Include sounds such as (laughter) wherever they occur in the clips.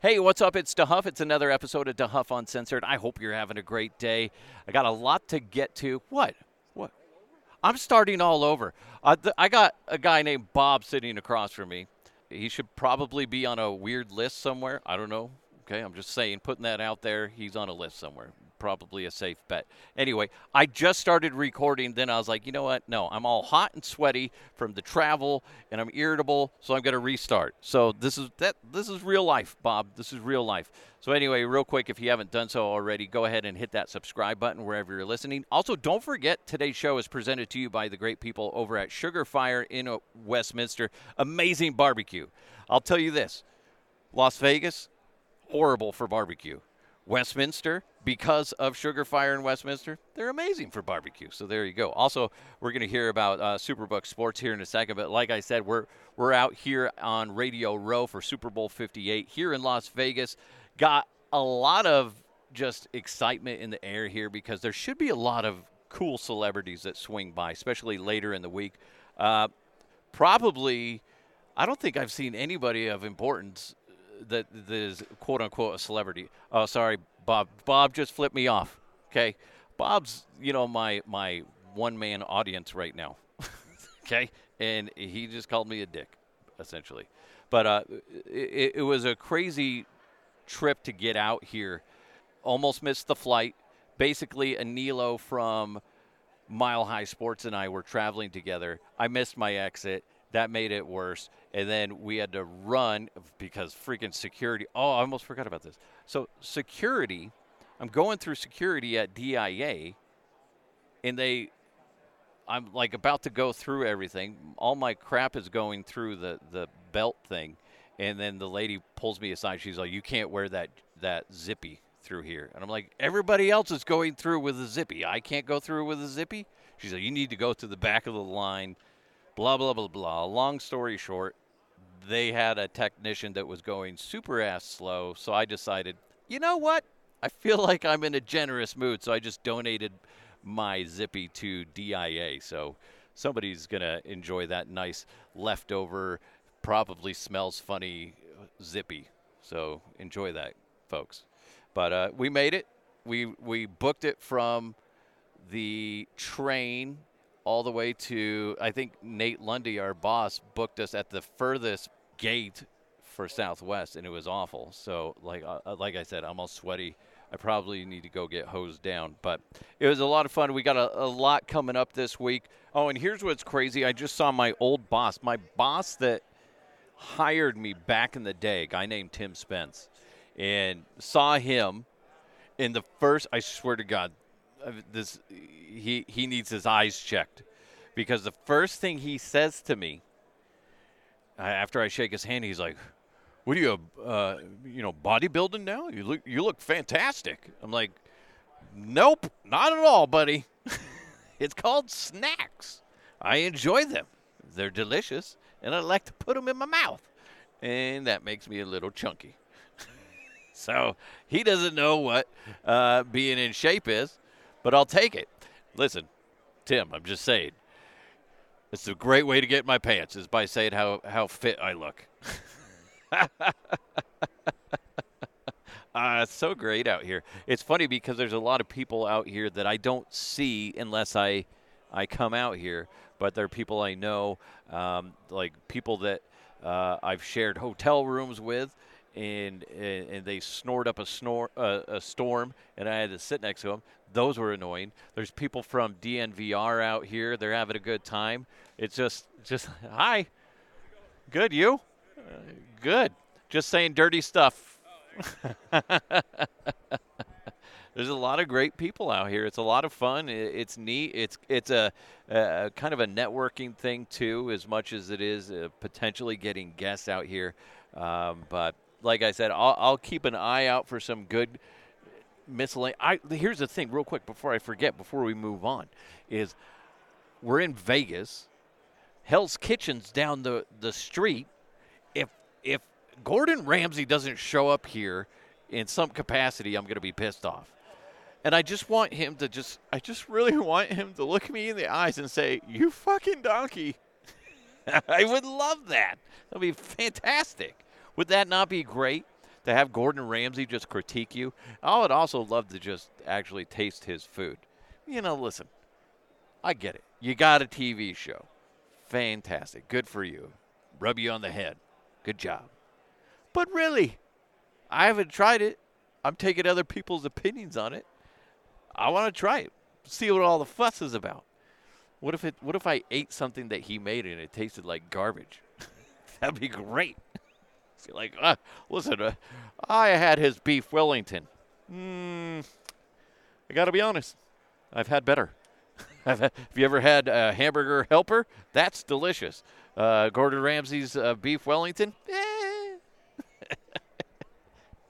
Hey, what's up? It's DeHuff. It's another episode of DeHuff Uncensored. I hope you're having a great day. I got a lot to get to. What? What? I'm starting all over. Uh, th- I got a guy named Bob sitting across from me. He should probably be on a weird list somewhere. I don't know. Okay, I'm just saying, putting that out there. He's on a list somewhere probably a safe bet. Anyway, I just started recording. Then I was like, you know what? No, I'm all hot and sweaty from the travel, and I'm irritable, so I'm going to restart. So this is that. This is real life, Bob. This is real life. So anyway, real quick, if you haven't done so already, go ahead and hit that subscribe button wherever you're listening. Also, don't forget today's show is presented to you by the great people over at Sugar Fire in uh, Westminster. Amazing barbecue. I'll tell you this: Las Vegas, horrible for barbecue. Westminster, because of Sugar Fire in Westminster, they're amazing for barbecue. So there you go. Also, we're going to hear about uh, Superbook Sports here in a second. But like I said, we're we're out here on Radio Row for Super Bowl 58 here in Las Vegas. Got a lot of just excitement in the air here because there should be a lot of cool celebrities that swing by, especially later in the week. Uh, probably, I don't think I've seen anybody of importance that, that is quote unquote a celebrity. Oh, sorry, Bob. Bob just flipped me off. Okay, Bob's you know my my one man audience right now. (laughs) okay, and he just called me a dick, essentially. But uh, it, it was a crazy trip to get out here. Almost missed the flight. Basically, Anilo from Mile High Sports and I were traveling together. I missed my exit that made it worse. And then we had to run because freaking security. Oh, I almost forgot about this. So, security, I'm going through security at DIA, and they, I'm like about to go through everything. All my crap is going through the, the belt thing. And then the lady pulls me aside. She's like, You can't wear that, that zippy through here. And I'm like, Everybody else is going through with a zippy. I can't go through with a zippy. She's like, You need to go to the back of the line blah, blah, blah, blah. Long story short, they had a technician that was going super ass slow. So I decided, you know what? I feel (laughs) like I'm in a generous mood. So I just donated my Zippy to DIA. So somebody's going to enjoy that nice leftover, probably smells funny Zippy. So enjoy that, folks. But uh, we made it. We, we booked it from the train all the way to I think Nate Lundy, our boss, booked us at the furthest gate for Southwest, and it was awful. So like uh, uh, like I said, I'm all sweaty. I probably need to go get hosed down, but it was a lot of fun. We got a, a lot coming up this week. Oh, and here's what's crazy: I just saw my old boss, my boss that hired me back in the day, a guy named Tim Spence, and saw him in the first. I swear to God, this he he needs his eyes checked because the first thing he says to me after I shake his hand, he's like, "What are you, uh, you know, bodybuilding now? You look you look fantastic." I'm like, "Nope, not at all, buddy. (laughs) it's called snacks. I enjoy them. They're delicious, and I like to put them in my mouth, and that makes me a little chunky." (laughs) so he doesn't know what uh, being in shape is but I'll take it. Listen, Tim, I'm just saying. It's a great way to get my pants is by saying how, how fit I look. uh, (laughs) it's so great out here. It's funny because there's a lot of people out here that I don't see unless I I come out here. But there are people I know, um, like people that uh, I've shared hotel rooms with, and and, they snored up a snore uh, a storm, and I had to sit next to them. Those were annoying. There's people from DNVR out here. They're having a good time. It's just just hi, good you, uh, good. Just saying dirty stuff. (laughs) There's a lot of great people out here. It's a lot of fun. It's neat. It's it's a, a kind of a networking thing too, as much as it is uh, potentially getting guests out here. Um, but like I said, I'll, I'll keep an eye out for some good miscellaneous. I here's the thing, real quick, before I forget, before we move on, is we're in Vegas. Hell's Kitchen's down the the street. If if Gordon Ramsay doesn't show up here in some capacity, I'm going to be pissed off. And I just want him to just, I just really (laughs) want him to look me in the eyes and say, You fucking donkey. (laughs) I would love that. That'd be fantastic. Would that not be great? to have Gordon Ramsay just critique you. I would also love to just actually taste his food. You know, listen, I get it. You got a TV show. Fantastic. Good for you. Rub you on the head. Good job. But really, I haven't tried it. I'm taking other people's opinions on it. I want to try it. See what all the fuss is about. What if it what if I ate something that he made and it tasted like garbage? (laughs) That'd be great. Like, uh, listen, uh, I had his beef Wellington. Mm, I got to be honest. I've had better. (laughs) have you ever had a hamburger helper? That's delicious. Uh, Gordon Ramsay's uh, beef Wellington? Eh. (laughs)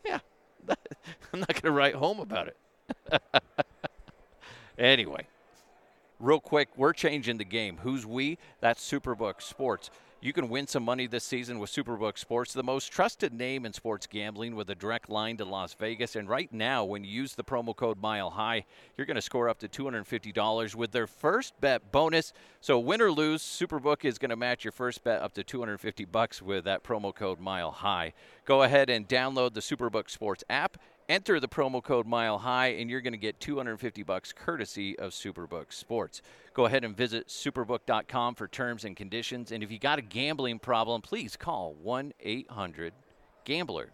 yeah. (laughs) I'm not going to write home about it. anyway, real quick, we're changing the game. Who's we? That's Superbook Sports. You can win some money this season with Superbook Sports, the most trusted name in sports gambling with a direct line to Las Vegas. And right now, when you use the promo code Mile High, you're going to score up to $250 with their first bet bonus. So win or lose, Superbook is going to match your first bet up to 250 bucks with that promo code Mile High. Go ahead and download the Superbook Sports app Enter the promo code Mile High, and you're going to get 250 bucks courtesy of Superbook Sports. Go ahead and visit superbook.com for terms and conditions. And if you got a gambling problem, please call 1 800 Gambler.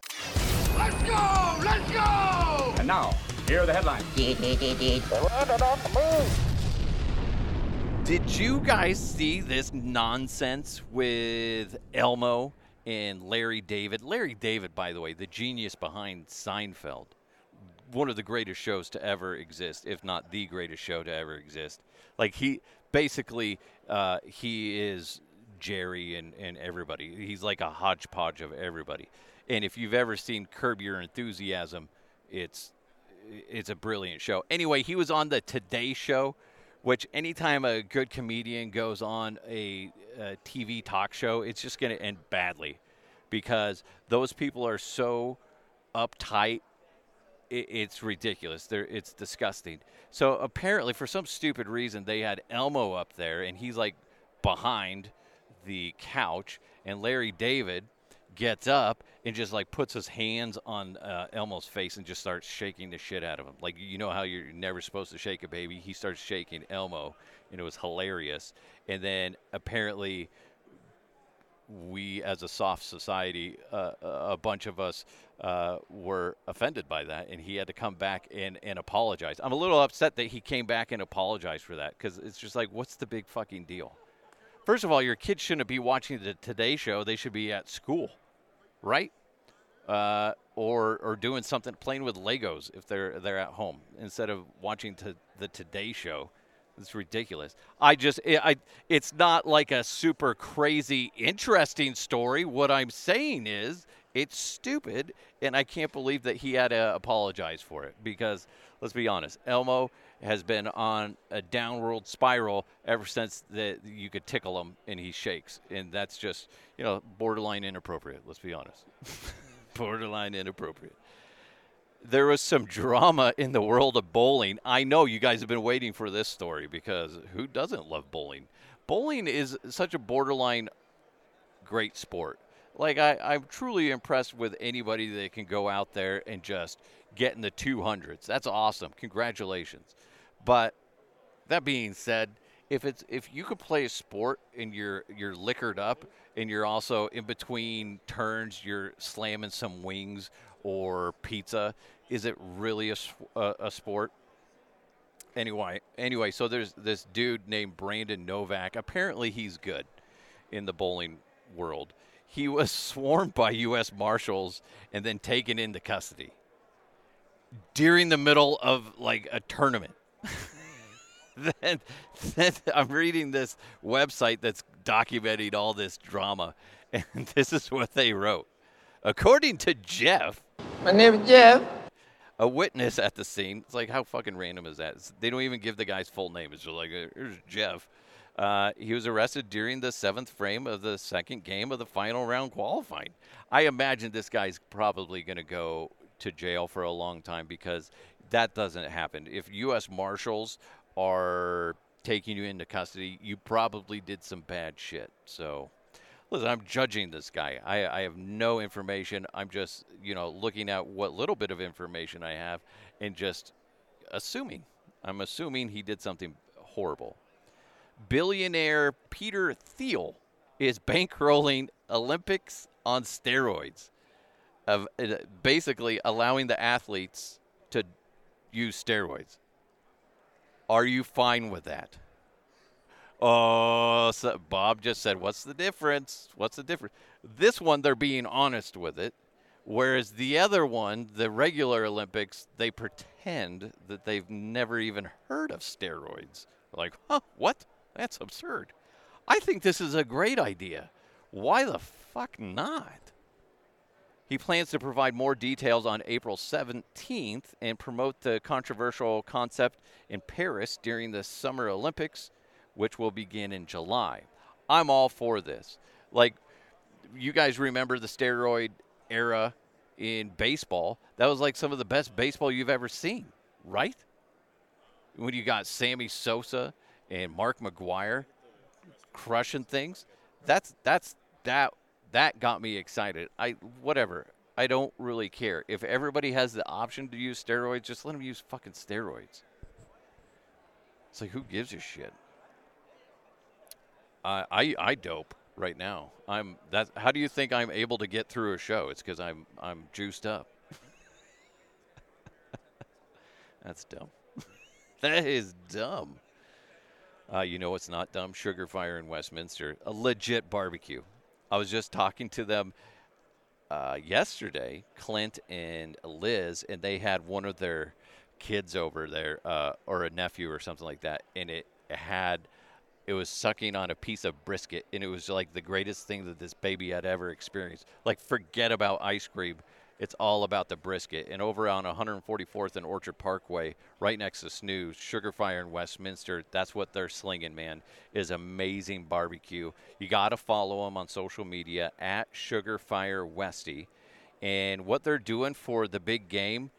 Let's go! Let's go! And now, here are the headlines. (laughs) Did you guys see this nonsense with Elmo? And Larry David. Larry David, by the way, the genius behind Seinfeld, one of the greatest shows to ever exist, if not the greatest show to ever exist. Like he basically, uh, he is Jerry and, and everybody. He's like a hodgepodge of everybody. And if you've ever seen Curb Your Enthusiasm, it's it's a brilliant show. Anyway, he was on the Today Show, which anytime a good comedian goes on a a TV talk show, it's just going to end badly because those people are so uptight. It, it's ridiculous. They're, it's disgusting. So apparently, for some stupid reason, they had Elmo up there, and he's like behind the couch, and Larry David gets up and just like puts his hands on uh, Elmo's face and just starts shaking the shit out of him. Like you know how you're never supposed to shake a baby. He starts shaking Elmo, and it was hilarious. And then apparently, we as a soft society, uh, a bunch of us uh, were offended by that, and he had to come back and, and apologize. I'm a little upset that he came back and apologized for that because it's just like, what's the big fucking deal? First of all, your kids shouldn't be watching the Today Show; they should be at school right? Uh, or or doing something, playing with Legos if they're they're at home instead of watching to the Today Show. It's ridiculous. I just it, I it's not like a super crazy interesting story. What I'm saying is it's stupid, and I can't believe that he had to apologize for it because let's be honest, Elmo has been on a downward spiral ever since that you could tickle him and he shakes, and that's just you know borderline inappropriate. Let's be honest, (laughs) borderline inappropriate. There was some drama in the world of bowling. I know you guys have been waiting for this story because who doesn't love bowling? Bowling is such a borderline great sport. Like I, I'm truly impressed with anybody that can go out there and just get in the 200s. That's awesome. Congratulations. But that being said, if it's if you could play a sport and you're you're liquored up and you're also in between turns you're slamming some wings or pizza, is it really a, a, a sport? Anyway, anyway, so there's this dude named Brandon Novak. Apparently, he's good in the bowling world. He was (laughs) swarmed by U.S. Marshals and then taken into custody during the middle of like a tournament. (laughs) then, then I'm reading this website that's documenting all this drama, (laughs) and this is what they wrote. According to Jeff, my name is Jeff. A witness at the scene. It's like how fucking random is that? they don't even give the guy's full name. It's just like uh, here's Jeff. Uh, he was arrested during the seventh frame of the second game of the final round qualifying. I imagine this guy's probably going to go to jail for a long time because that doesn't happen. If U.S. Marshals are taking you into custody, you probably did some bad shit. So listen, I'm judging this guy. I, I have no information. I'm just, you know, looking at what little bit of information I have and just assuming. I'm assuming he did something horrible. Billionaire Peter Thiel is bankrolling Olympics on steroids, of basically allowing the athletes to use steroids. Are you fine with that? Oh, so Bob just said, "What's the difference? What's the difference?" This one, they're being honest with it, whereas the other one, the regular Olympics, they pretend that they've never even heard of steroids. Like, huh? What? That's absurd. I think this is a great idea. Why the fuck not? He plans to provide more details on April 17th and promote the controversial concept in Paris during the Summer Olympics, which will begin in July. I'm all for this. Like, you guys remember the steroid era in baseball? That was like some of the best baseball you've ever seen, right? When you got Sammy Sosa and Mark McGwire crushing things, that's that's that that got me excited. I whatever. I don't really care. If everybody has the option to use steroids, just let them use fucking steroids. It's like who gives a shit? I I, I dope right now. I'm that. How do you think I'm able to get through a show? It's because I'm I'm juiced up. (laughs) That's dumb. (laughs) that is dumb. Uh, you know what's not dumb? Sugar Fire in Westminster, a legit barbecue. I was just talking to them uh, yesterday, Clint and Liz, and they had one of their kids over there, uh, or a nephew or something like that, and it had it was sucking on a piece of brisket, and it was like the greatest thing that this baby had ever experienced. Like, forget about ice cream. It's all about the brisket. And over on 144th and Orchard Parkway, right next to Snooze, Sugar Fire in Westminster, that's what they're slinging, man, is amazing barbecue. You got to follow them on social media at Sugar Fire Westy. And what they're doing for the big game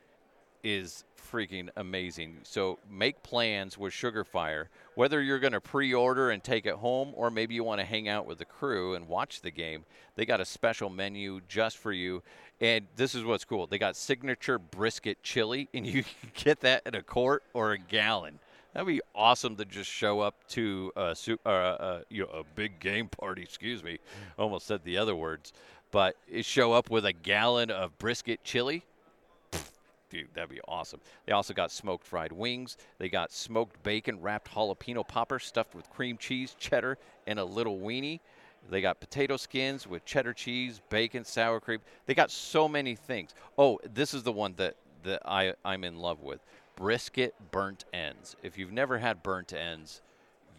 is freaking amazing. So make plans with Sugar Fire, whether you're going to pre-order and take it home, or maybe you want to hang out with the crew and watch the game. They got a special menu just for you. And this is what's cool. They got signature brisket chili, (laughs) and you can get that in a quart or a gallon. That'd be awesome to just show up to a, uh, uh, you know, a big game party. Excuse me, almost said the other words, but show up with a gallon of brisket chili dude, that'd be awesome. They also got smoked fried wings. They got smoked bacon wrapped jalapeno popper stuffed with cream cheese, cheddar, and a little weenie. They got potato skins with cheddar cheese, bacon, sour cream. They got so many things. Oh, this is the one that, that I, I'm in love with brisket burnt ends. If you've never had burnt ends,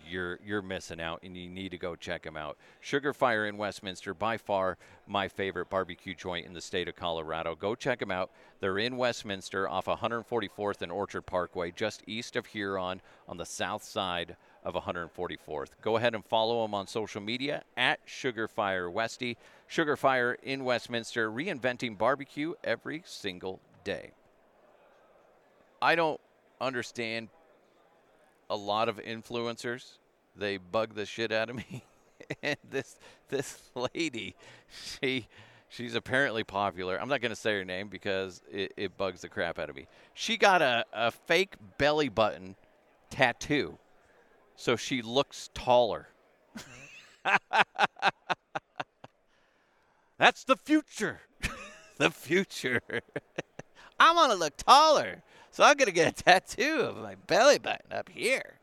you're you're missing out, and you need to go check them out. Sugar Fire in Westminster, by far my favorite barbecue joint in the state of Colorado. Go check them out. They're in Westminster, off 144th and Orchard Parkway, just east of Huron, on the south side of 144th. Go ahead and follow them on social media at Sugar Fire Westy. Sugar Fire in Westminster, reinventing barbecue every single day. I don't understand a lot of influencers. They bug the shit out of me. (laughs) and this this lady, she she's apparently popular. I'm not going to say her name because it, it, bugs the crap out of me. She got a, a fake belly button tattoo, so she looks taller. (laughs) That's the future. (laughs) the future. I want to look taller. So I'm gonna get a (laughs) tattoo of my belly button up here.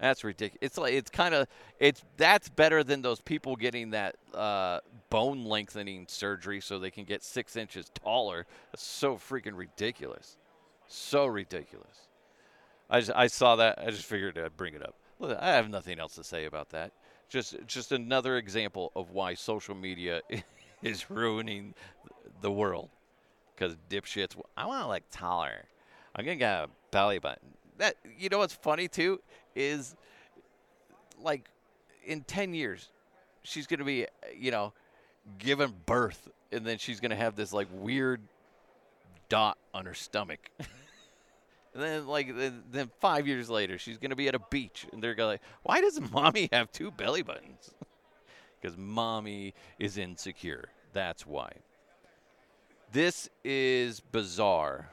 That's ridiculous. It's like it's kind of it's that's better than those people getting that uh, bone lengthening surgery so they can get six inches taller. That's so freaking ridiculous. So ridiculous. I just, I saw that. I just figured I'd bring it up. I have nothing else to say about that. Just just another example of why social media (laughs) is ruining the world. Because dipshits, I want to look taller. I'm gonna get a belly button. That you know what's funny too is like in ten years, she's gonna be you know given birth, and then she's gonna have this like weird dot on her stomach. (laughs) and then like then, five years later, she's gonna be at a beach, and they're gonna like, why does mommy (laughs) have two belly buttons? (laughs) because mommy is insecure. That's why. This is bizarre.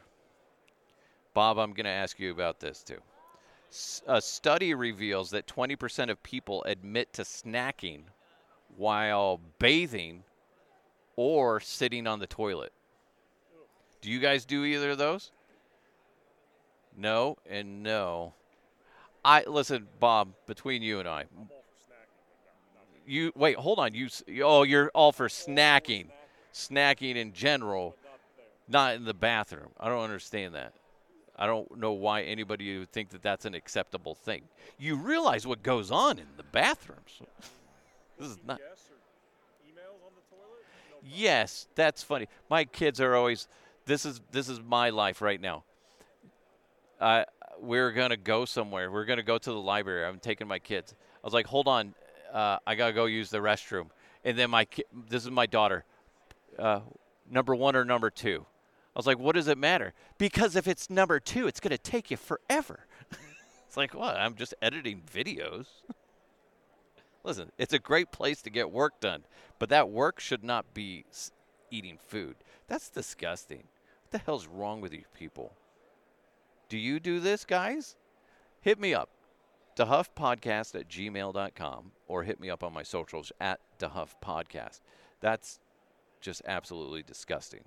Bob, I'm going to ask you about this too. S- a study reveals that 20% of people admit to snacking while bathing or sitting on the toilet. Do you guys do either of those? No and no. I listen, Bob. Between you and I, you wait. Hold on. You oh, you're all for snacking, snacking in general, not in the bathroom. I don't understand that. I don't know why anybody would think that that's an acceptable thing. You realize what goes on in the bathrooms. (laughs) this is not. Yes, that's funny. My kids are always. This is this is my life right now. Uh, we're gonna go somewhere. We're gonna go to the library. I'm taking my kids. I was like, hold on, uh, I gotta go use the restroom. And then my ki- this is my daughter, uh, number one or number two. I was like, what does it matter? Because if it's number two, it's gonna take you forever. (laughs) it's like, what? I'm just editing videos. (laughs) Listen, it's a great place to get work done, but that work should not be eating food. That's disgusting. What the hell's wrong with you people? Do you do this, guys? Hit me up, dehuffpodcast at gmail.com, or hit me up on my socials at dehuff podcast. That's just absolutely disgusting.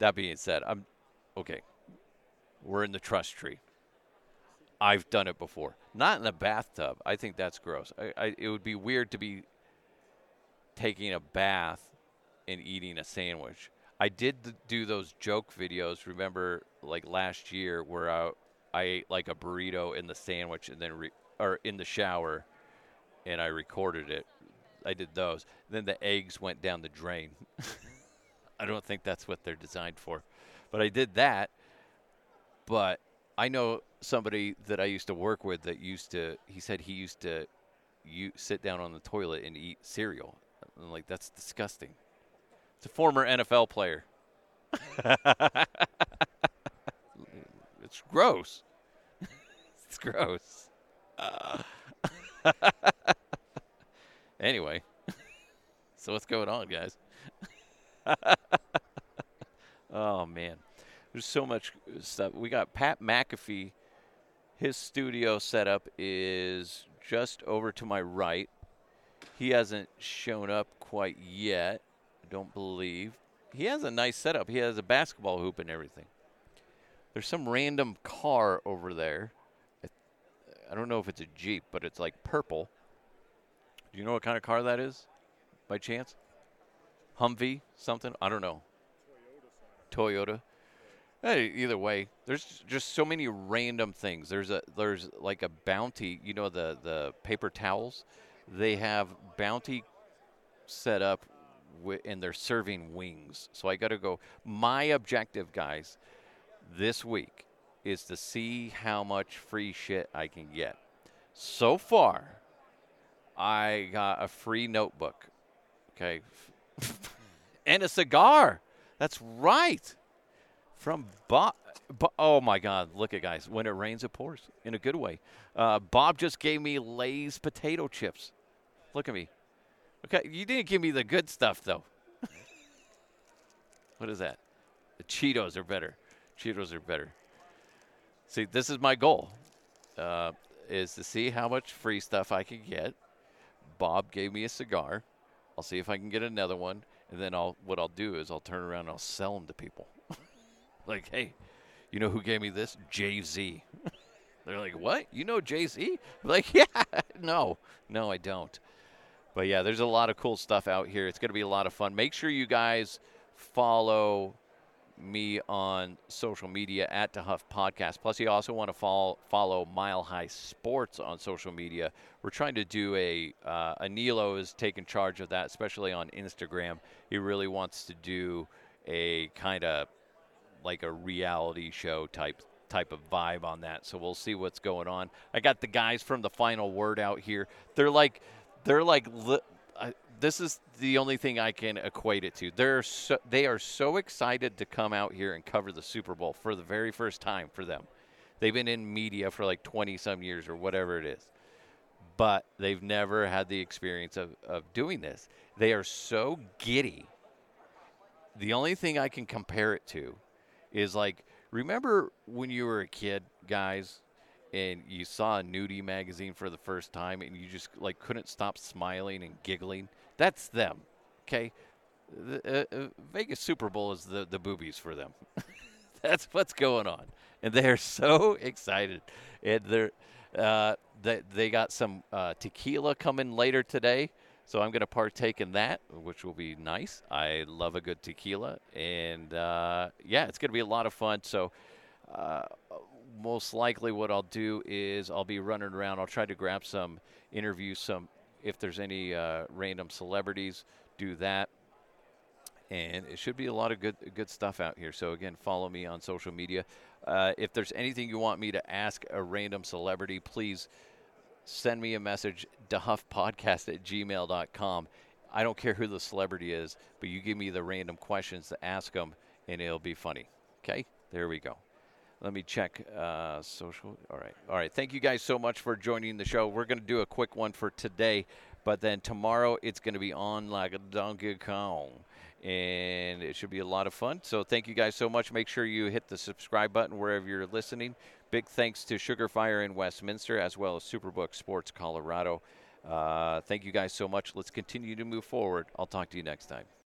That being said, I'm okay. We're in the trust tree. I've done it before. Not in the bathtub. I think that's gross. I, I, it would be weird to be taking a bath and eating a sandwich. I did do those joke videos. Remember, like last year, where I, I ate like a burrito in the sandwich and then re- or in the shower, and I recorded it. I did those. Then the eggs went down the drain. (laughs) I don't think that's what they're designed for, but I did that. But I know somebody that I used to work with that used to. He said he used to, you sit down on the toilet and eat cereal. I'm like, that's disgusting. It's a former NFL player. (laughs) it's gross. (laughs) it's gross. Uh, (laughs) anyway, so what's going on, guys? (laughs) oh man, there's so much stuff. We got Pat McAfee. His studio setup is just over to my right. He hasn't shown up quite yet. I don't believe. He has a nice setup. He has a basketball hoop and everything. There's some random car over there. I- don't know if it's a Jeep, but it's like purple. Do you know what kind of car that is? By chance? Humvee, something? I don't know. Toyota. Hey, either way, there's just so many random things. There's a there's like a bounty. You know the the paper towels. They have bounty set up, wi- and they're serving wings. So I got to go. My objective, guys, this week is to see how much free shit I can get. So far, I got a free notebook. Okay. And a cigar. That's right. From Bob. Bo- oh my God! Look at guys. When it rains, it pours in a good way. Uh, Bob just gave me Lay's potato chips. Look at me. Okay, you didn't give me the good stuff though. (laughs) what is that? The Cheetos are better. Cheetos are better. See, this is my goal. Uh, is to see how much free stuff I can get. Bob gave me a cigar. I'll see if I can get another one, and then I'll what I'll do is I'll turn around and I'll sell them to people. (laughs) like, hey, you know who gave me this? Jay Z. (laughs) They're like, what? You know Jay Z? Like, (laughs) yeah, no, no, I don't. But yeah, there's a lot of cool stuff out here. It's going to be a lot of fun. Make sure you guys follow me on social media at DeHuff Podcast. Plus, you also want to follow follow Mile High Sports on social media. We're trying to do a uh, Anilo is taking charge of that, especially on Instagram. He really wants to do a kind of like a reality show type type of vibe on that. So we'll see what's going on. I got the guys from the final word out here. They're like they're like li- I, this is the only thing I can equate it to. They're so, they are so excited to come out here and cover the Super Bowl for the very first time for them. They've been in media for like 20 some years or whatever it is. but they've never had the experience of, of doing this. They are so giddy. The only thing I can compare it to is like, remember when you were a kid, guys, and you saw a nudie magazine for the first time and you just like couldn't stop smiling and giggling? That's them. Okay? The, uh, uh, Vegas Super Bowl is the, the boobies for them. (laughs) That's what's going on. And they're (laughs) so excited. And they're, uh, they, they got some uh, tequila coming later today. So I'm going to partake in that, which will be nice. I love a good tequila. And uh, yeah, it's going to be a lot of fun. So uh, most likely what I'll do is I'll be running around. I'll try to grab some interviews, some if there's any uh, random celebrities, do that and it should be a lot of good good stuff out here. So again, follow me on social media. Uh, if there's anything you want me to ask a random celebrity, please send me a message, dehuffpodcast at gmail.com. I don't care who the celebrity is, but you give me the random questions to ask them, and it'll be funny. Okay, there we go. Let me check uh, social. All right, all right. Thank you guys so much for joining the show. We're going to do a quick one for today, but then tomorrow it's going to be on like a Donkey Kong and it should be a lot of fun. So thank you guys so much. Make sure you hit the subscribe button wherever you're listening. Big thanks to Sugar Fire in Westminster as well as Superbook Sports Colorado. Uh, thank you guys so much. Let's continue to move forward. I'll talk to you next time.